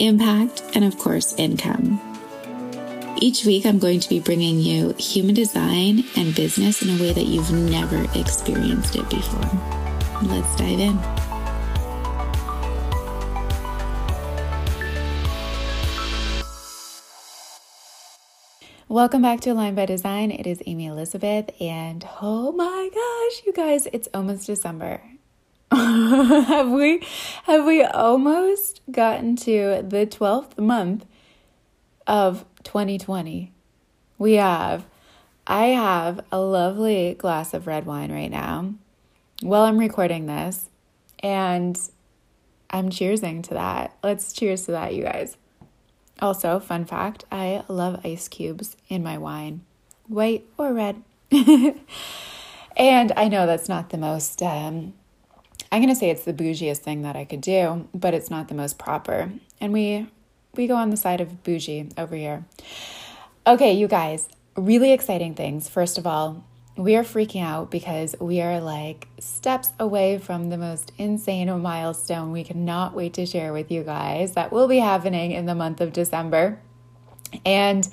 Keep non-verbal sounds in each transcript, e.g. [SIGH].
impact, and of course, income. Each week, I'm going to be bringing you human design and business in a way that you've never experienced it before. Let's dive in. Welcome back to Align by Design. It is Amy Elizabeth, and oh my gosh, you guys, it's almost December. [LAUGHS] have we have we almost gotten to the 12th month of 2020? We have. I have a lovely glass of red wine right now while I'm recording this, and I'm cheersing to that. Let's cheers to that, you guys. Also, fun fact I love ice cubes in my wine, white or red. [LAUGHS] and I know that's not the most, um, I'm going to say it's the bougiest thing that I could do, but it's not the most proper. And we, we go on the side of bougie over here. Okay, you guys, really exciting things. First of all, we are freaking out because we are like steps away from the most insane milestone we cannot wait to share with you guys that will be happening in the month of December. And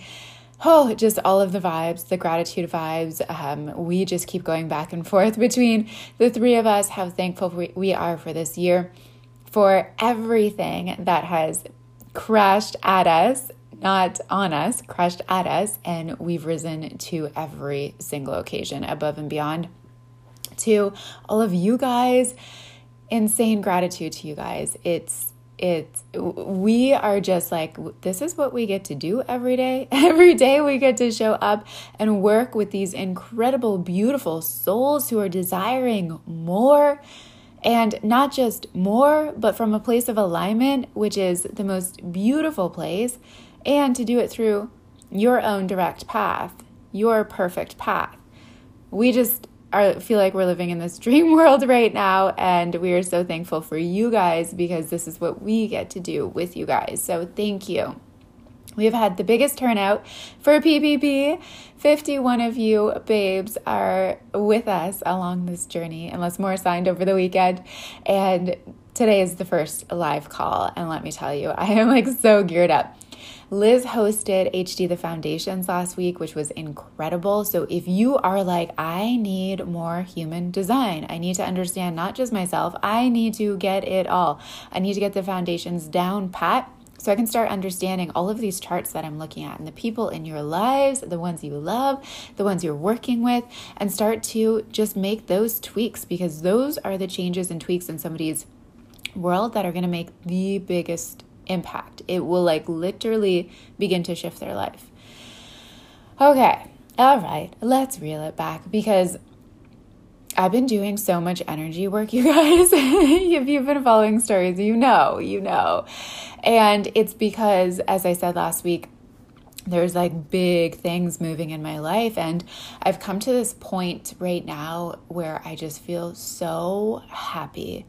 oh, just all of the vibes, the gratitude vibes. Um, we just keep going back and forth [LAUGHS] between the three of us, how thankful we, we are for this year, for everything that has crashed at us not on us, crashed at us, and we've risen to every single occasion above and beyond. To all of you guys, insane gratitude to you guys. It's it's we are just like this is what we get to do every day [LAUGHS] every day we get to show up and work with these incredible beautiful souls who are desiring more and not just more but from a place of alignment which is the most beautiful place and to do it through your own direct path, your perfect path. We just are, feel like we're living in this [LAUGHS] dream world right now, and we are so thankful for you guys because this is what we get to do with you guys. So, thank you. We have had the biggest turnout for PPP. 51 of you babes are with us along this journey, unless more signed over the weekend. And today is the first live call. And let me tell you, [LAUGHS] I am like so geared up. Liz hosted HD the Foundations last week, which was incredible. So if you are like, I need more human design, I need to understand not just myself, I need to get it all. I need to get the foundations down pat. So I can start understanding all of these charts that I'm looking at and the people in your lives, the ones you love, the ones you're working with, and start to just make those tweaks because those are the changes and tweaks in somebody's world that are going to make the biggest impact. It will like literally begin to shift their life. Okay, all right, let's reel it back because I've been doing so much energy work, [LAUGHS] you guys. if you've been following stories, you know, you know. And it's because, as I said last week, there's like big things moving in my life. And I've come to this point right now where I just feel so happy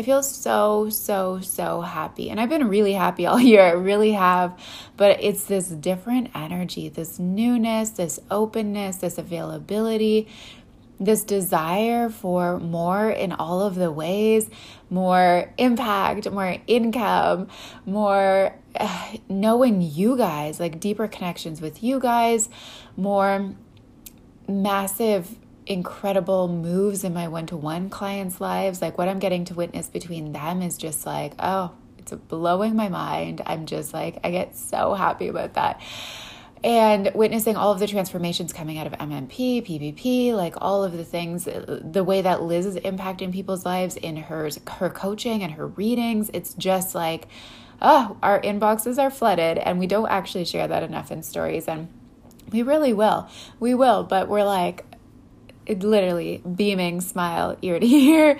I feel so, so, so happy. And I've been really happy all [LAUGHS] year. I really have. But it's this different energy, this newness, this openness, this availability, this desire for more in all of the ways more impact, more income, more uh, knowing you guys, like deeper connections with you guys, more massive incredible moves in my one to one clients' lives. Like what I'm getting to witness between them is just like, oh, it's blowing my mind. I'm just like, I get so happy about that. And witnessing all of the transformations coming out of MMP, PPP, like all of the things, the way that Liz is impacting people's lives in her her coaching and her readings, it's just like, oh, our inboxes are flooded, and we don't actually share that enough in stories, and we really will, we will, but we're like, literally beaming smile ear to [LAUGHS] ear.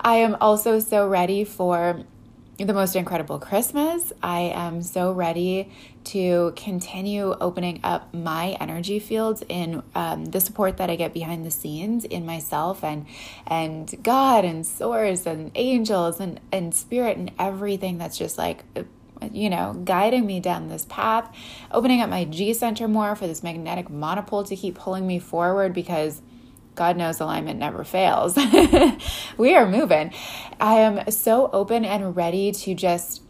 I am also so ready for the most incredible Christmas. I am so ready to continue opening up my energy fields in um, the support that I get behind the scenes in myself and and God and source and angels and and spirit and everything that's just like you know, guiding me down this path, opening up my G center more for this magnetic monopole to keep pulling me forward because God knows alignment never fails. [LAUGHS] we are moving. I am so open and ready to just,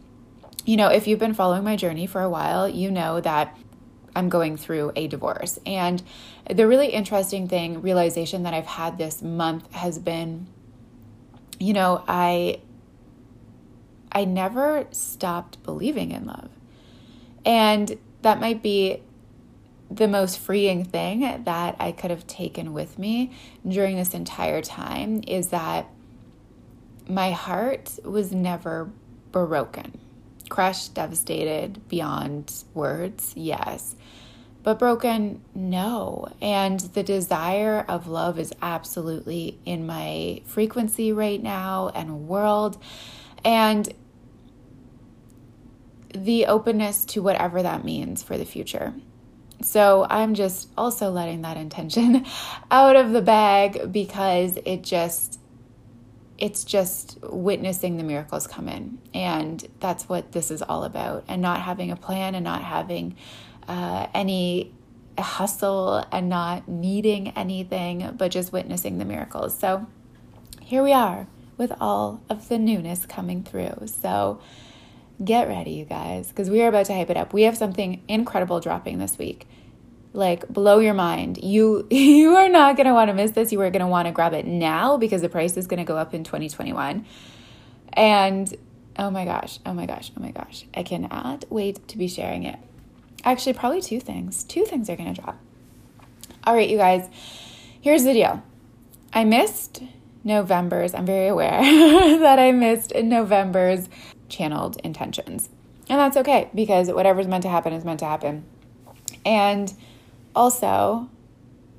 you know, if you've been following my journey for a while, you know that I'm going through a divorce. And the really interesting thing, realization that I've had this month has been, you know, I I never stopped believing in love. And that might be the most freeing thing that I could have taken with me during this entire time is that my heart was never broken. Crushed, devastated, beyond words, yes. But broken, no. And the desire of love is absolutely in my frequency right now and world. And the openness to whatever that means for the future. So I'm just also letting that intention [LAUGHS] out of the bag because it just it's just witnessing the miracles come in. And that's what this is all about. And not having a plan and not having uh, any hustle and not needing anything but just witnessing the miracles. So here we are with all of the newness coming through. So Get ready, you guys, because we are about to hype it up. We have something incredible dropping this week. Like blow your mind. You [LAUGHS] you are not going to want to miss this. You are going to want to grab it now because the price is going to go up in 2021. And oh my gosh, oh my gosh, oh my gosh. I cannot wait to be sharing it. Actually, probably two things. Two things are going to drop. All right, you guys. Here's the deal. I missed November's. I'm very aware [LAUGHS] that I missed November's channeled intentions. And that's okay because whatever's meant to happen is meant to happen. And also,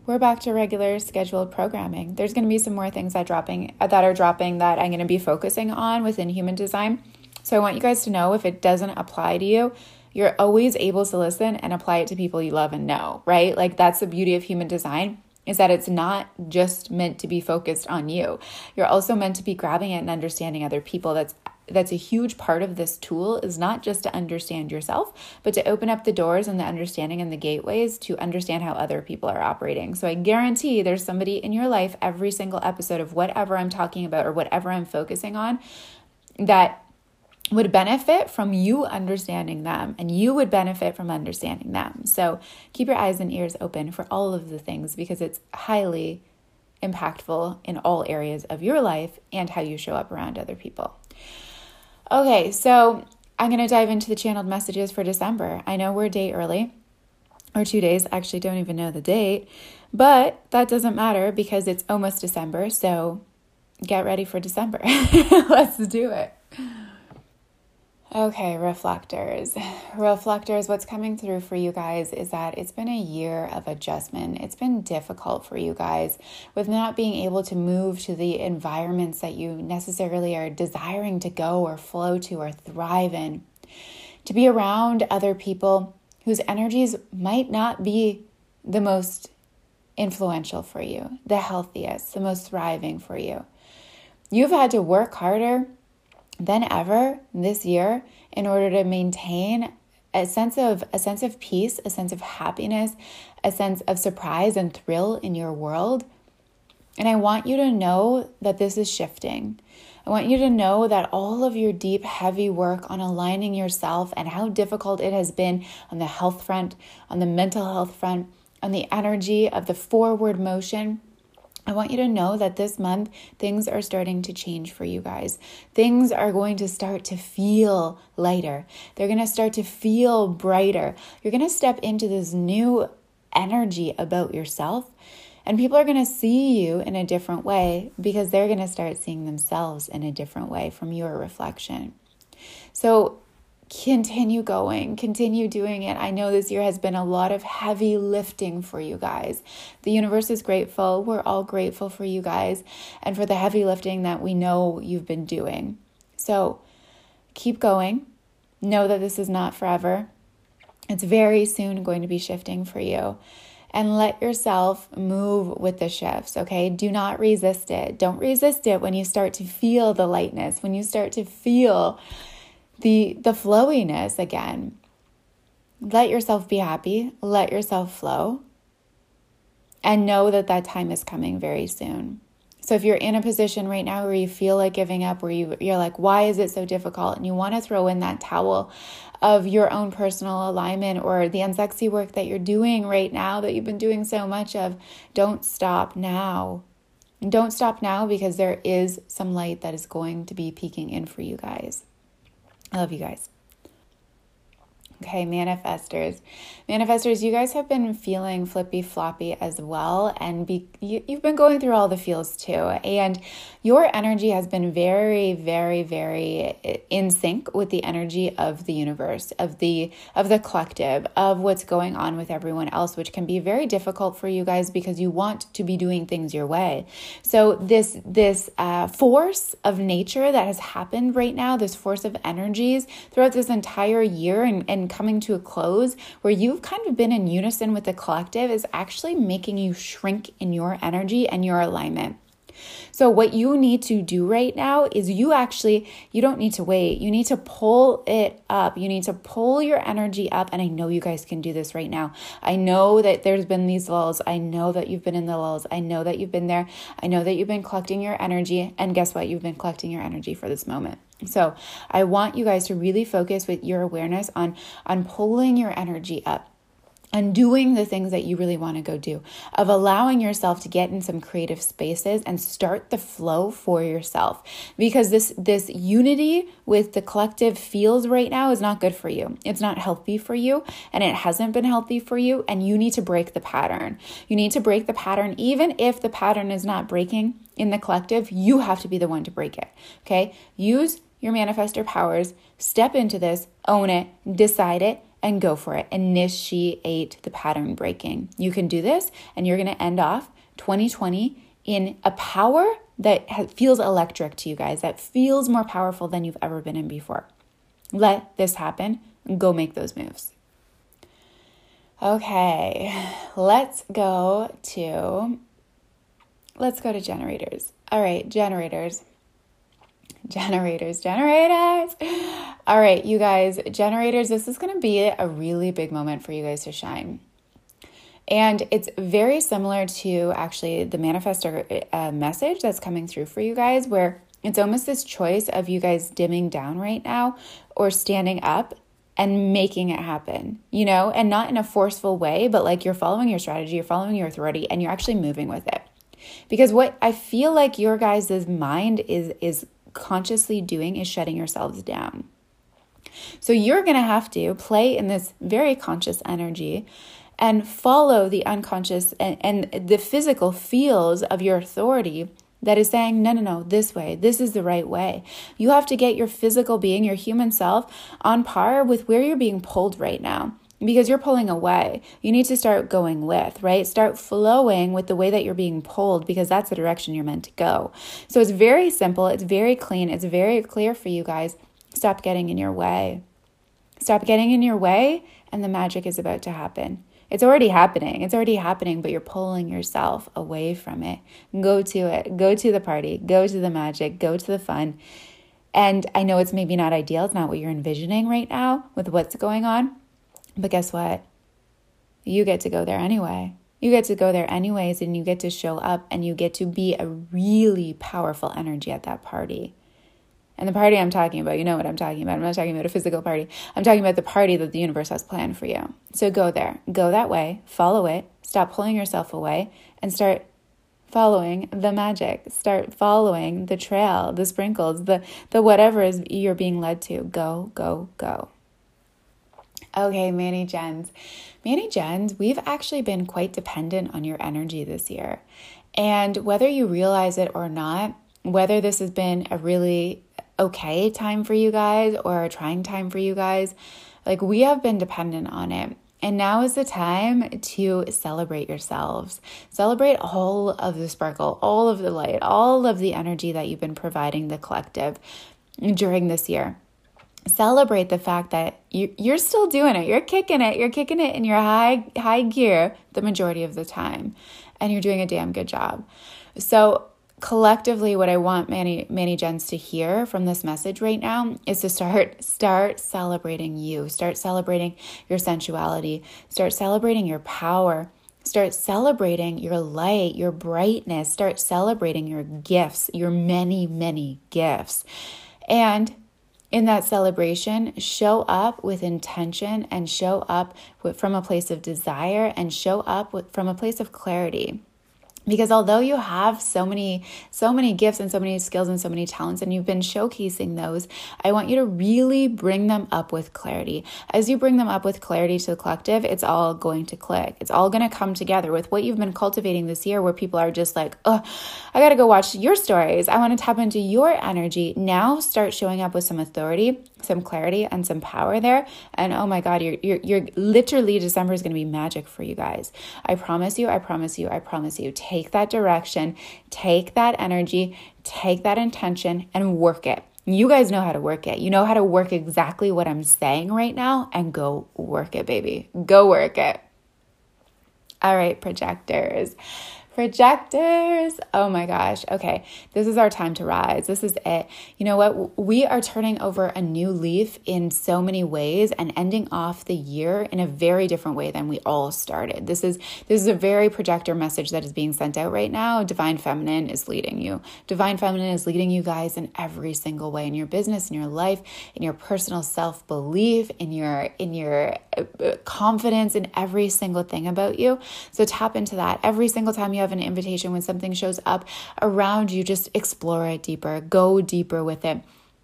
we're back to regular scheduled programming. There's going to be some more things that dropping that are dropping that I'm going to be focusing on within human design. So I want you guys to know if it doesn't apply to you, you're always able to listen and apply it to people you love and know, right? Like that's the beauty of human design is that it's not just meant to be focused on you. You're also meant to be grabbing it and understanding other people. That's that's a huge part of this tool is not just to understand yourself, but to open up the doors and the understanding and the gateways to understand how other people are operating. So I guarantee there's somebody in your life every single episode of whatever I'm talking about or whatever I'm focusing on that would benefit from you understanding them and you would benefit from understanding them. So keep your eyes and ears open for all of the things because it's highly impactful in all areas of your life and how you show up around other people. Okay, so I'm going to dive into the channeled messages for December. I know we're a day early, or two days. Actually, don't even know the date, but that doesn't matter because it's almost December. So get ready for December. [LAUGHS] Let's do it. Okay, reflectors. [SIGHS] Reflectors, what's coming through for you guys is that it's been a year of adjustment. It's been difficult for you guys with not being able to move to the environments that you necessarily are desiring to go or flow to or thrive in. To be around other people whose energies might not be the most influential for you, the healthiest, the most thriving for you. You've had to work harder than ever this year in order to maintain a sense of a sense of peace, a sense of happiness, a sense of surprise and thrill in your world. And I want you to know that this is shifting. I want you to know that all of your deep, heavy work on aligning yourself and how difficult it has been on the health front, on the mental health front, on the energy of the forward motion I want you to know that this month things are starting to change for you guys. Things are going to start to feel lighter. They're going to start to feel brighter. You're going to step into this new energy about yourself, and people are going to see you in a different way because they're going to start seeing themselves in a different way from your reflection. So, continue going, continue doing it. I know this year has been a lot of heavy lifting for you guys. The universe is grateful. We're all grateful for you guys and for the heavy lifting that we know you've been doing. So keep going. Know that this is not forever. It's very soon going to be shifting for you. And let yourself move with the shifts, okay? Do not resist it. Don't resist it when you start to feel the lightness, when you start to feel the the flowiness again. Let yourself be happy, let yourself flow. And know that that time is coming very soon. So if you're in a position right now where you feel like giving up, where you, you're like, why is it so difficult? And you want to throw in that towel of your own personal alignment or the unsexy work that you're doing right now that you've been doing so much of, don't stop now. don't stop now because there is some light that is going to be peeking in for you guys. I love you guys. Okay, manifestors. Manifestors, you guys have been feeling flippy floppy as well, and be, you, you've been going through all the feels too. And your energy has been very, very, very in sync with the energy of the universe, of the of the collective, of what's going on with everyone else, which can be very difficult for you guys because you want to be doing things your way. So this this uh, force of nature that has happened right now, this force of energies throughout this entire year, and and coming to a close where you've kind of been in unison with the collective is actually making you shrink in your energy and your alignment. So what you need to do right now is you actually you don't need to wait. You need to pull it up. You need to pull your energy up and I know you guys can do this right now. I know that there's been these lulls. I know that you've been in the lulls. I know that you've been there. I know that you've been collecting your energy and guess what? You've been collecting your energy for this moment. So I want you guys to really focus with your awareness on on pulling your energy up and doing the things that you really want to go do of allowing yourself to get in some creative spaces and start the flow for yourself. Because this this unity with the collective feels right now is not good for you. It's not healthy for you and it hasn't been healthy for you and you need to break the pattern. You need to break the pattern. Even if the pattern is not breaking in the collective you have to be the one to break it okay? Use your manifestor powers, step into this, own it, decide it, and go for it. Initiate the pattern breaking. You can do this, and you're going to end off 2020 in a power that feels electric to you guys, that feels more powerful than you've ever been in before. Let this happen. Go make those moves. Okay, let's go to let's go to generators. All right, generators. Generators, generators. All right, you guys, generators, this is going to be a really big moment for you guys to shine. And it's very similar to actually the manifestor uh, message that's coming through for you guys, where it's almost this choice of you guys dimming down right now or standing up and making it happen, you know, and not in a forceful way, but like you're following your strategy, you're following your authority, and you're actually moving with it. Because what I feel like your guys' mind is is consciously doing is shutting yourselves down. So you're going to have to play in this very conscious energy and follow the unconscious and, and the physical feels of your authority that is saying, no, no, no, this way, this is the right way. You have to get your physical being, your human self, on par with where you're being pulled right now because you're pulling away. You need to start going with, right? Start flowing with the way that you're being pulled because that's the direction you're meant to go. So it's very simple, it's very clean, it's very clear for you guys. Stop getting in your way. Stop getting in your way, and the magic is about to happen. It's already happening. It's already happening, but you're pulling yourself away from it. Go to it. Go to the party. Go to the magic. Go to the fun. And I know it's maybe not ideal. It's not what you're envisioning right now with what's going on but guess what? You get to go there anyway. You get to go there anyways, and you get to show up and you get to be a really powerful energy at that party. And the party I'm talking about, you know what I'm talking about. I'm not talking about a physical party. I'm talking about the party that the universe has planned for you. So go there, go that way, follow it, stop pulling yourself away, and start following the magic. Start following the trail, the sprinkles, the the whatever is you're being led to. Go, go, go. Okay, Manny Gens. Manny Gens, we've actually been quite dependent on your energy this year. And whether you realize it or not, whether this has been a really okay time for you guys or a trying time for you guys, like we have been dependent on it. And now is the time to celebrate yourselves. Celebrate all of the sparkle, all of the light, all of the energy that you've been providing the collective during this year. Celebrate the fact that you, you're still doing it. You're kicking it. You're kicking it in your high high gear the majority of the time, and you're doing a damn good job. So collectively, what I want many many gens to hear from this message right now is to start start celebrating you. Start celebrating your sensuality. Start celebrating your power. Start celebrating your light, your brightness. Start celebrating your gifts, your many, many gifts. And in that celebration, show up with intention and show up with, from a place of desire and show up with, from a place of clarity because although you have so many so many gifts and so many skills and so many talents and you've been showcasing those i want you to really bring them up with clarity. As you bring them up with clarity to the collective it's all going to click. It's all going to come together with what you've been cultivating this year where people are just like oh i gotta go watch your stories. I want to tap into your energy. Now start showing up with some authority some clarity and some power there. And oh my god you're you're, you're literally december is going to be magic for you guys. I promise you i promise you i promise you that direction take that energy take that intention and work it you guys know how to work it. You know how to work exactly what I'm saying right now and go work it, baby. Go work it. All right, projectors. Projectors. Oh my gosh. Okay. This is our time to rise. This is it. You know what? We are turning over a new leaf in so many ways and ending off the year in a very different way than we all started. This is this is a very projector message that is being sent out right now. Divine feminine is leading you. Divine feminine is leading you guys in every single way in your business, in your life, in your personal self-belief, in your in your confidence in every single thing about you. So tap into that every single time you have an invitation, when something shows up around you, just explore it deeper, go deeper with it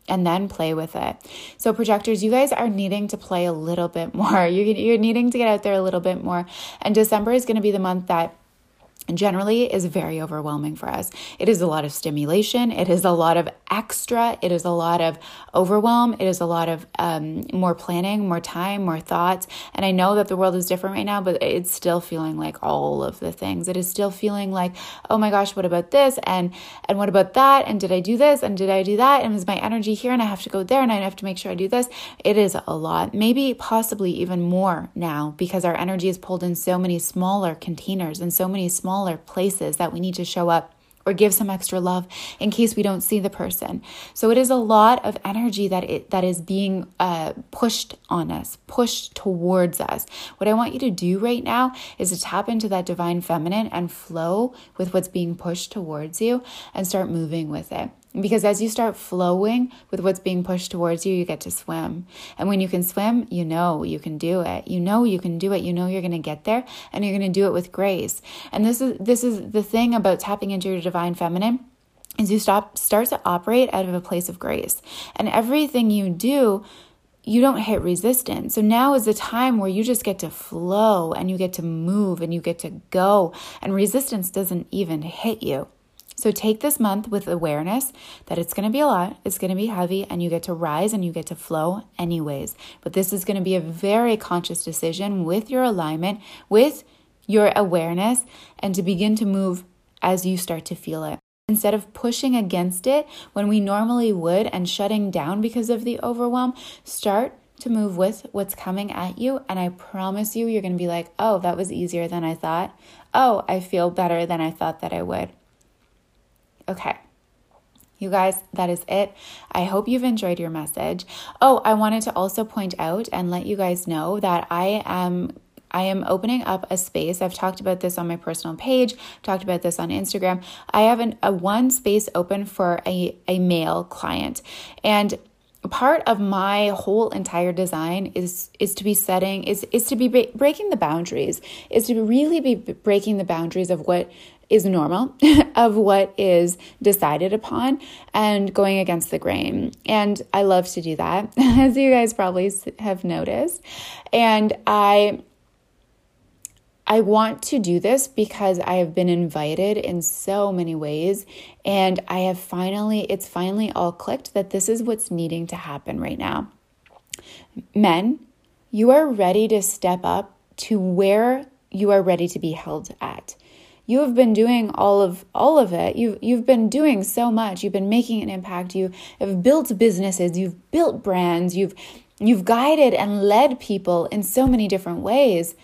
and then play with it. So, projectors, you guys are needing to play a little bit [LAUGHS] more. You're, you're needing to get out there a little bit more. And December is going to be the month that generally is very overwhelming for us. It is a lot of stimulation, it is a lot of extra, it is a lot of overwhelm, it is a lot of um, more planning, more time, more thoughts. And I know that the world is different right now, but it's still feeling like all of the things. It is still feeling like, oh my gosh, what about this? And and what about that? And did I do this? And did I do that? And is my energy here? And I have to go there and I have to make sure I do this. It is a lot, maybe possibly even more now because our energy is pulled in so many smaller containers and so many small smaller places that we need to show up or give some extra love in case we don't see the person. So it is a lot of energy that it that is being uh, pushed on us, pushed towards us. What I want you to do right now is to tap into that divine feminine and flow with what's being pushed towards you and start moving with it. Because as you start flowing with what's being pushed towards you, you get to swim. And when you can swim, you know you can do it. You know you can do it. You know you're going to get there and you're going to do it with grace. And this is this is the thing about tapping into your divine feminine is you stop start to operate out of a place of grace. And everything you do you don't hit resistance. So now is the time where you just get to flow and you get to move and you get to go, and resistance doesn't even hit you. So take this month with awareness that it's going to be a lot, it's going to be heavy, and you get to rise and you get to flow anyways. But this is going to be a very conscious decision with your alignment, with your awareness, and to begin to move as you start to feel it. Instead of pushing against it when we normally would and shutting down because of the overwhelm, start to move with what's coming at you. And I promise you, you're going to be like, oh, that was easier than I thought. Oh, I feel better than I thought that I would. Okay. You guys, that is it. I hope you've enjoyed your message. Oh, I wanted to also point out and let you guys know that I am I am opening up a space. I've talked about this on my personal page, talked about this on Instagram. I have an, a one space open for a, a male client. And part of my whole entire design is is to be setting is is to be breaking the boundaries is to really be breaking the boundaries of what is normal [LAUGHS] of what is decided upon and going against the grain. And I love to do that, [LAUGHS] as you guys probably have noticed. And I I want to do this because I have been invited in so many ways and I have finally it's finally all clicked that this is what's needing to happen right now. Men, you are ready to step up to where you are ready to be held at. You have been doing all of all of it. You've you've been doing so much. You've been making an impact. You have built businesses. You've built brands. You've you've guided and led people in so many different ways.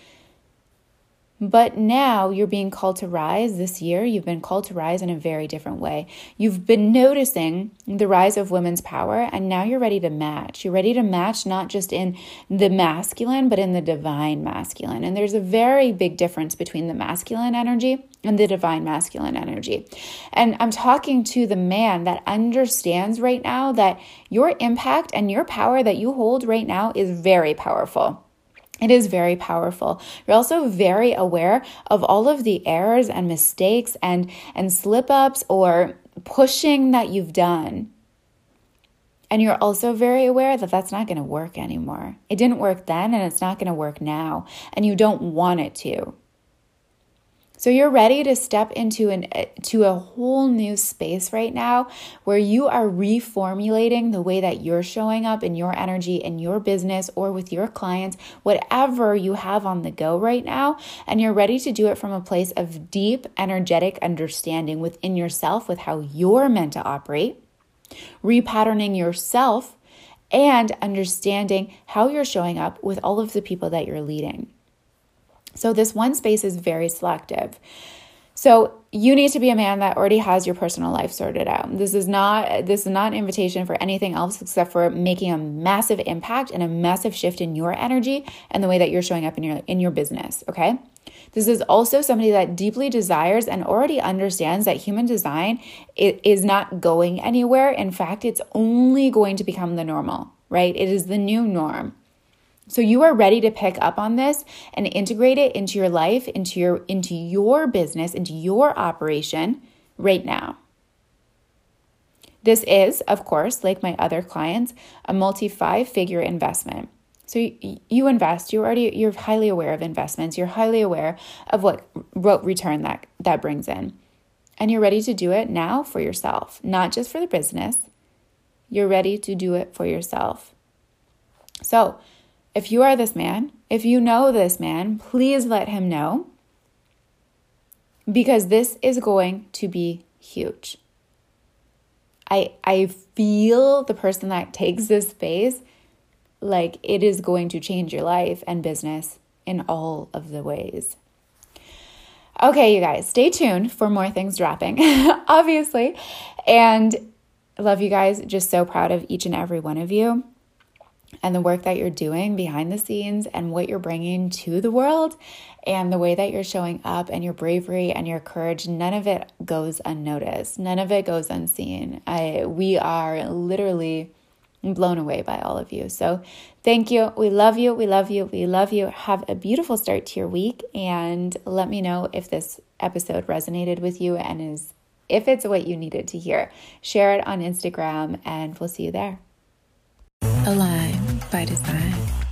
But now you're being called to rise this year. You've been called to rise in a very different way. You've been noticing the rise of women's power, and now you're ready to match. You're ready to match not just in the masculine, but in the divine masculine. And there's a very big difference between the masculine energy and the divine masculine energy. And I'm talking to the man that understands right now that your impact and your power that you hold right now is very powerful. It is very powerful. You're also very aware of all of the errors and mistakes and, and slip ups or pushing that you've done. And you're also very aware that that's not going to work anymore. It didn't work then and it's not going to work now. And you don't want it to. So you're ready to step into an eh, to a whole new space right now where you are reformulating the way that you're showing up in your energy in your business or with your clients, whatever you have on the go right now, and you're ready to do it from a place of deep energetic understanding within yourself with how you're meant to operate, repatterning yourself and understanding how you're showing up with all of the people that you're leading. So this one space is very selective. So you need to be a man that already has your personal life sorted out. This is not this is not an invitation for anything else except for making a massive impact and a massive shift in your energy and the way that you're showing up in your in your business, okay? This is also somebody that deeply desires and already understands that human design is not going anywhere. In fact, it's only going to become the normal, right? It is the new norm. So you are ready to pick up on this and integrate it into your life, into your into your business, into your operation right now. This is, of course, like my other clients, a multi five figure investment. So you, you invest, you're already you're highly aware of investments, you're highly aware of what what return that that brings in. And you're ready to do it now for yourself, not just for the business. You're ready to do it for yourself. So, if you are this man, if you know this man, please let him know because this is going to be huge. I I feel the person that takes this space like it is going to change your life and business in all of the ways. Okay, you guys, stay tuned for more things dropping, [LAUGHS] obviously. And love you guys. Just so proud of each and every one of you and the work that you're doing behind the scenes and what you're bringing to the world and the way that you're showing up and your bravery and your courage none of it goes unnoticed. None of it goes unseen. I, we are literally blown away by all of you. So thank you. We love you. We love you. We love you. Have a beautiful start to your week and let me know if this episode resonated with you and is if it's what you needed to hear. Share it on instagram and we'll see you there Alive by Design.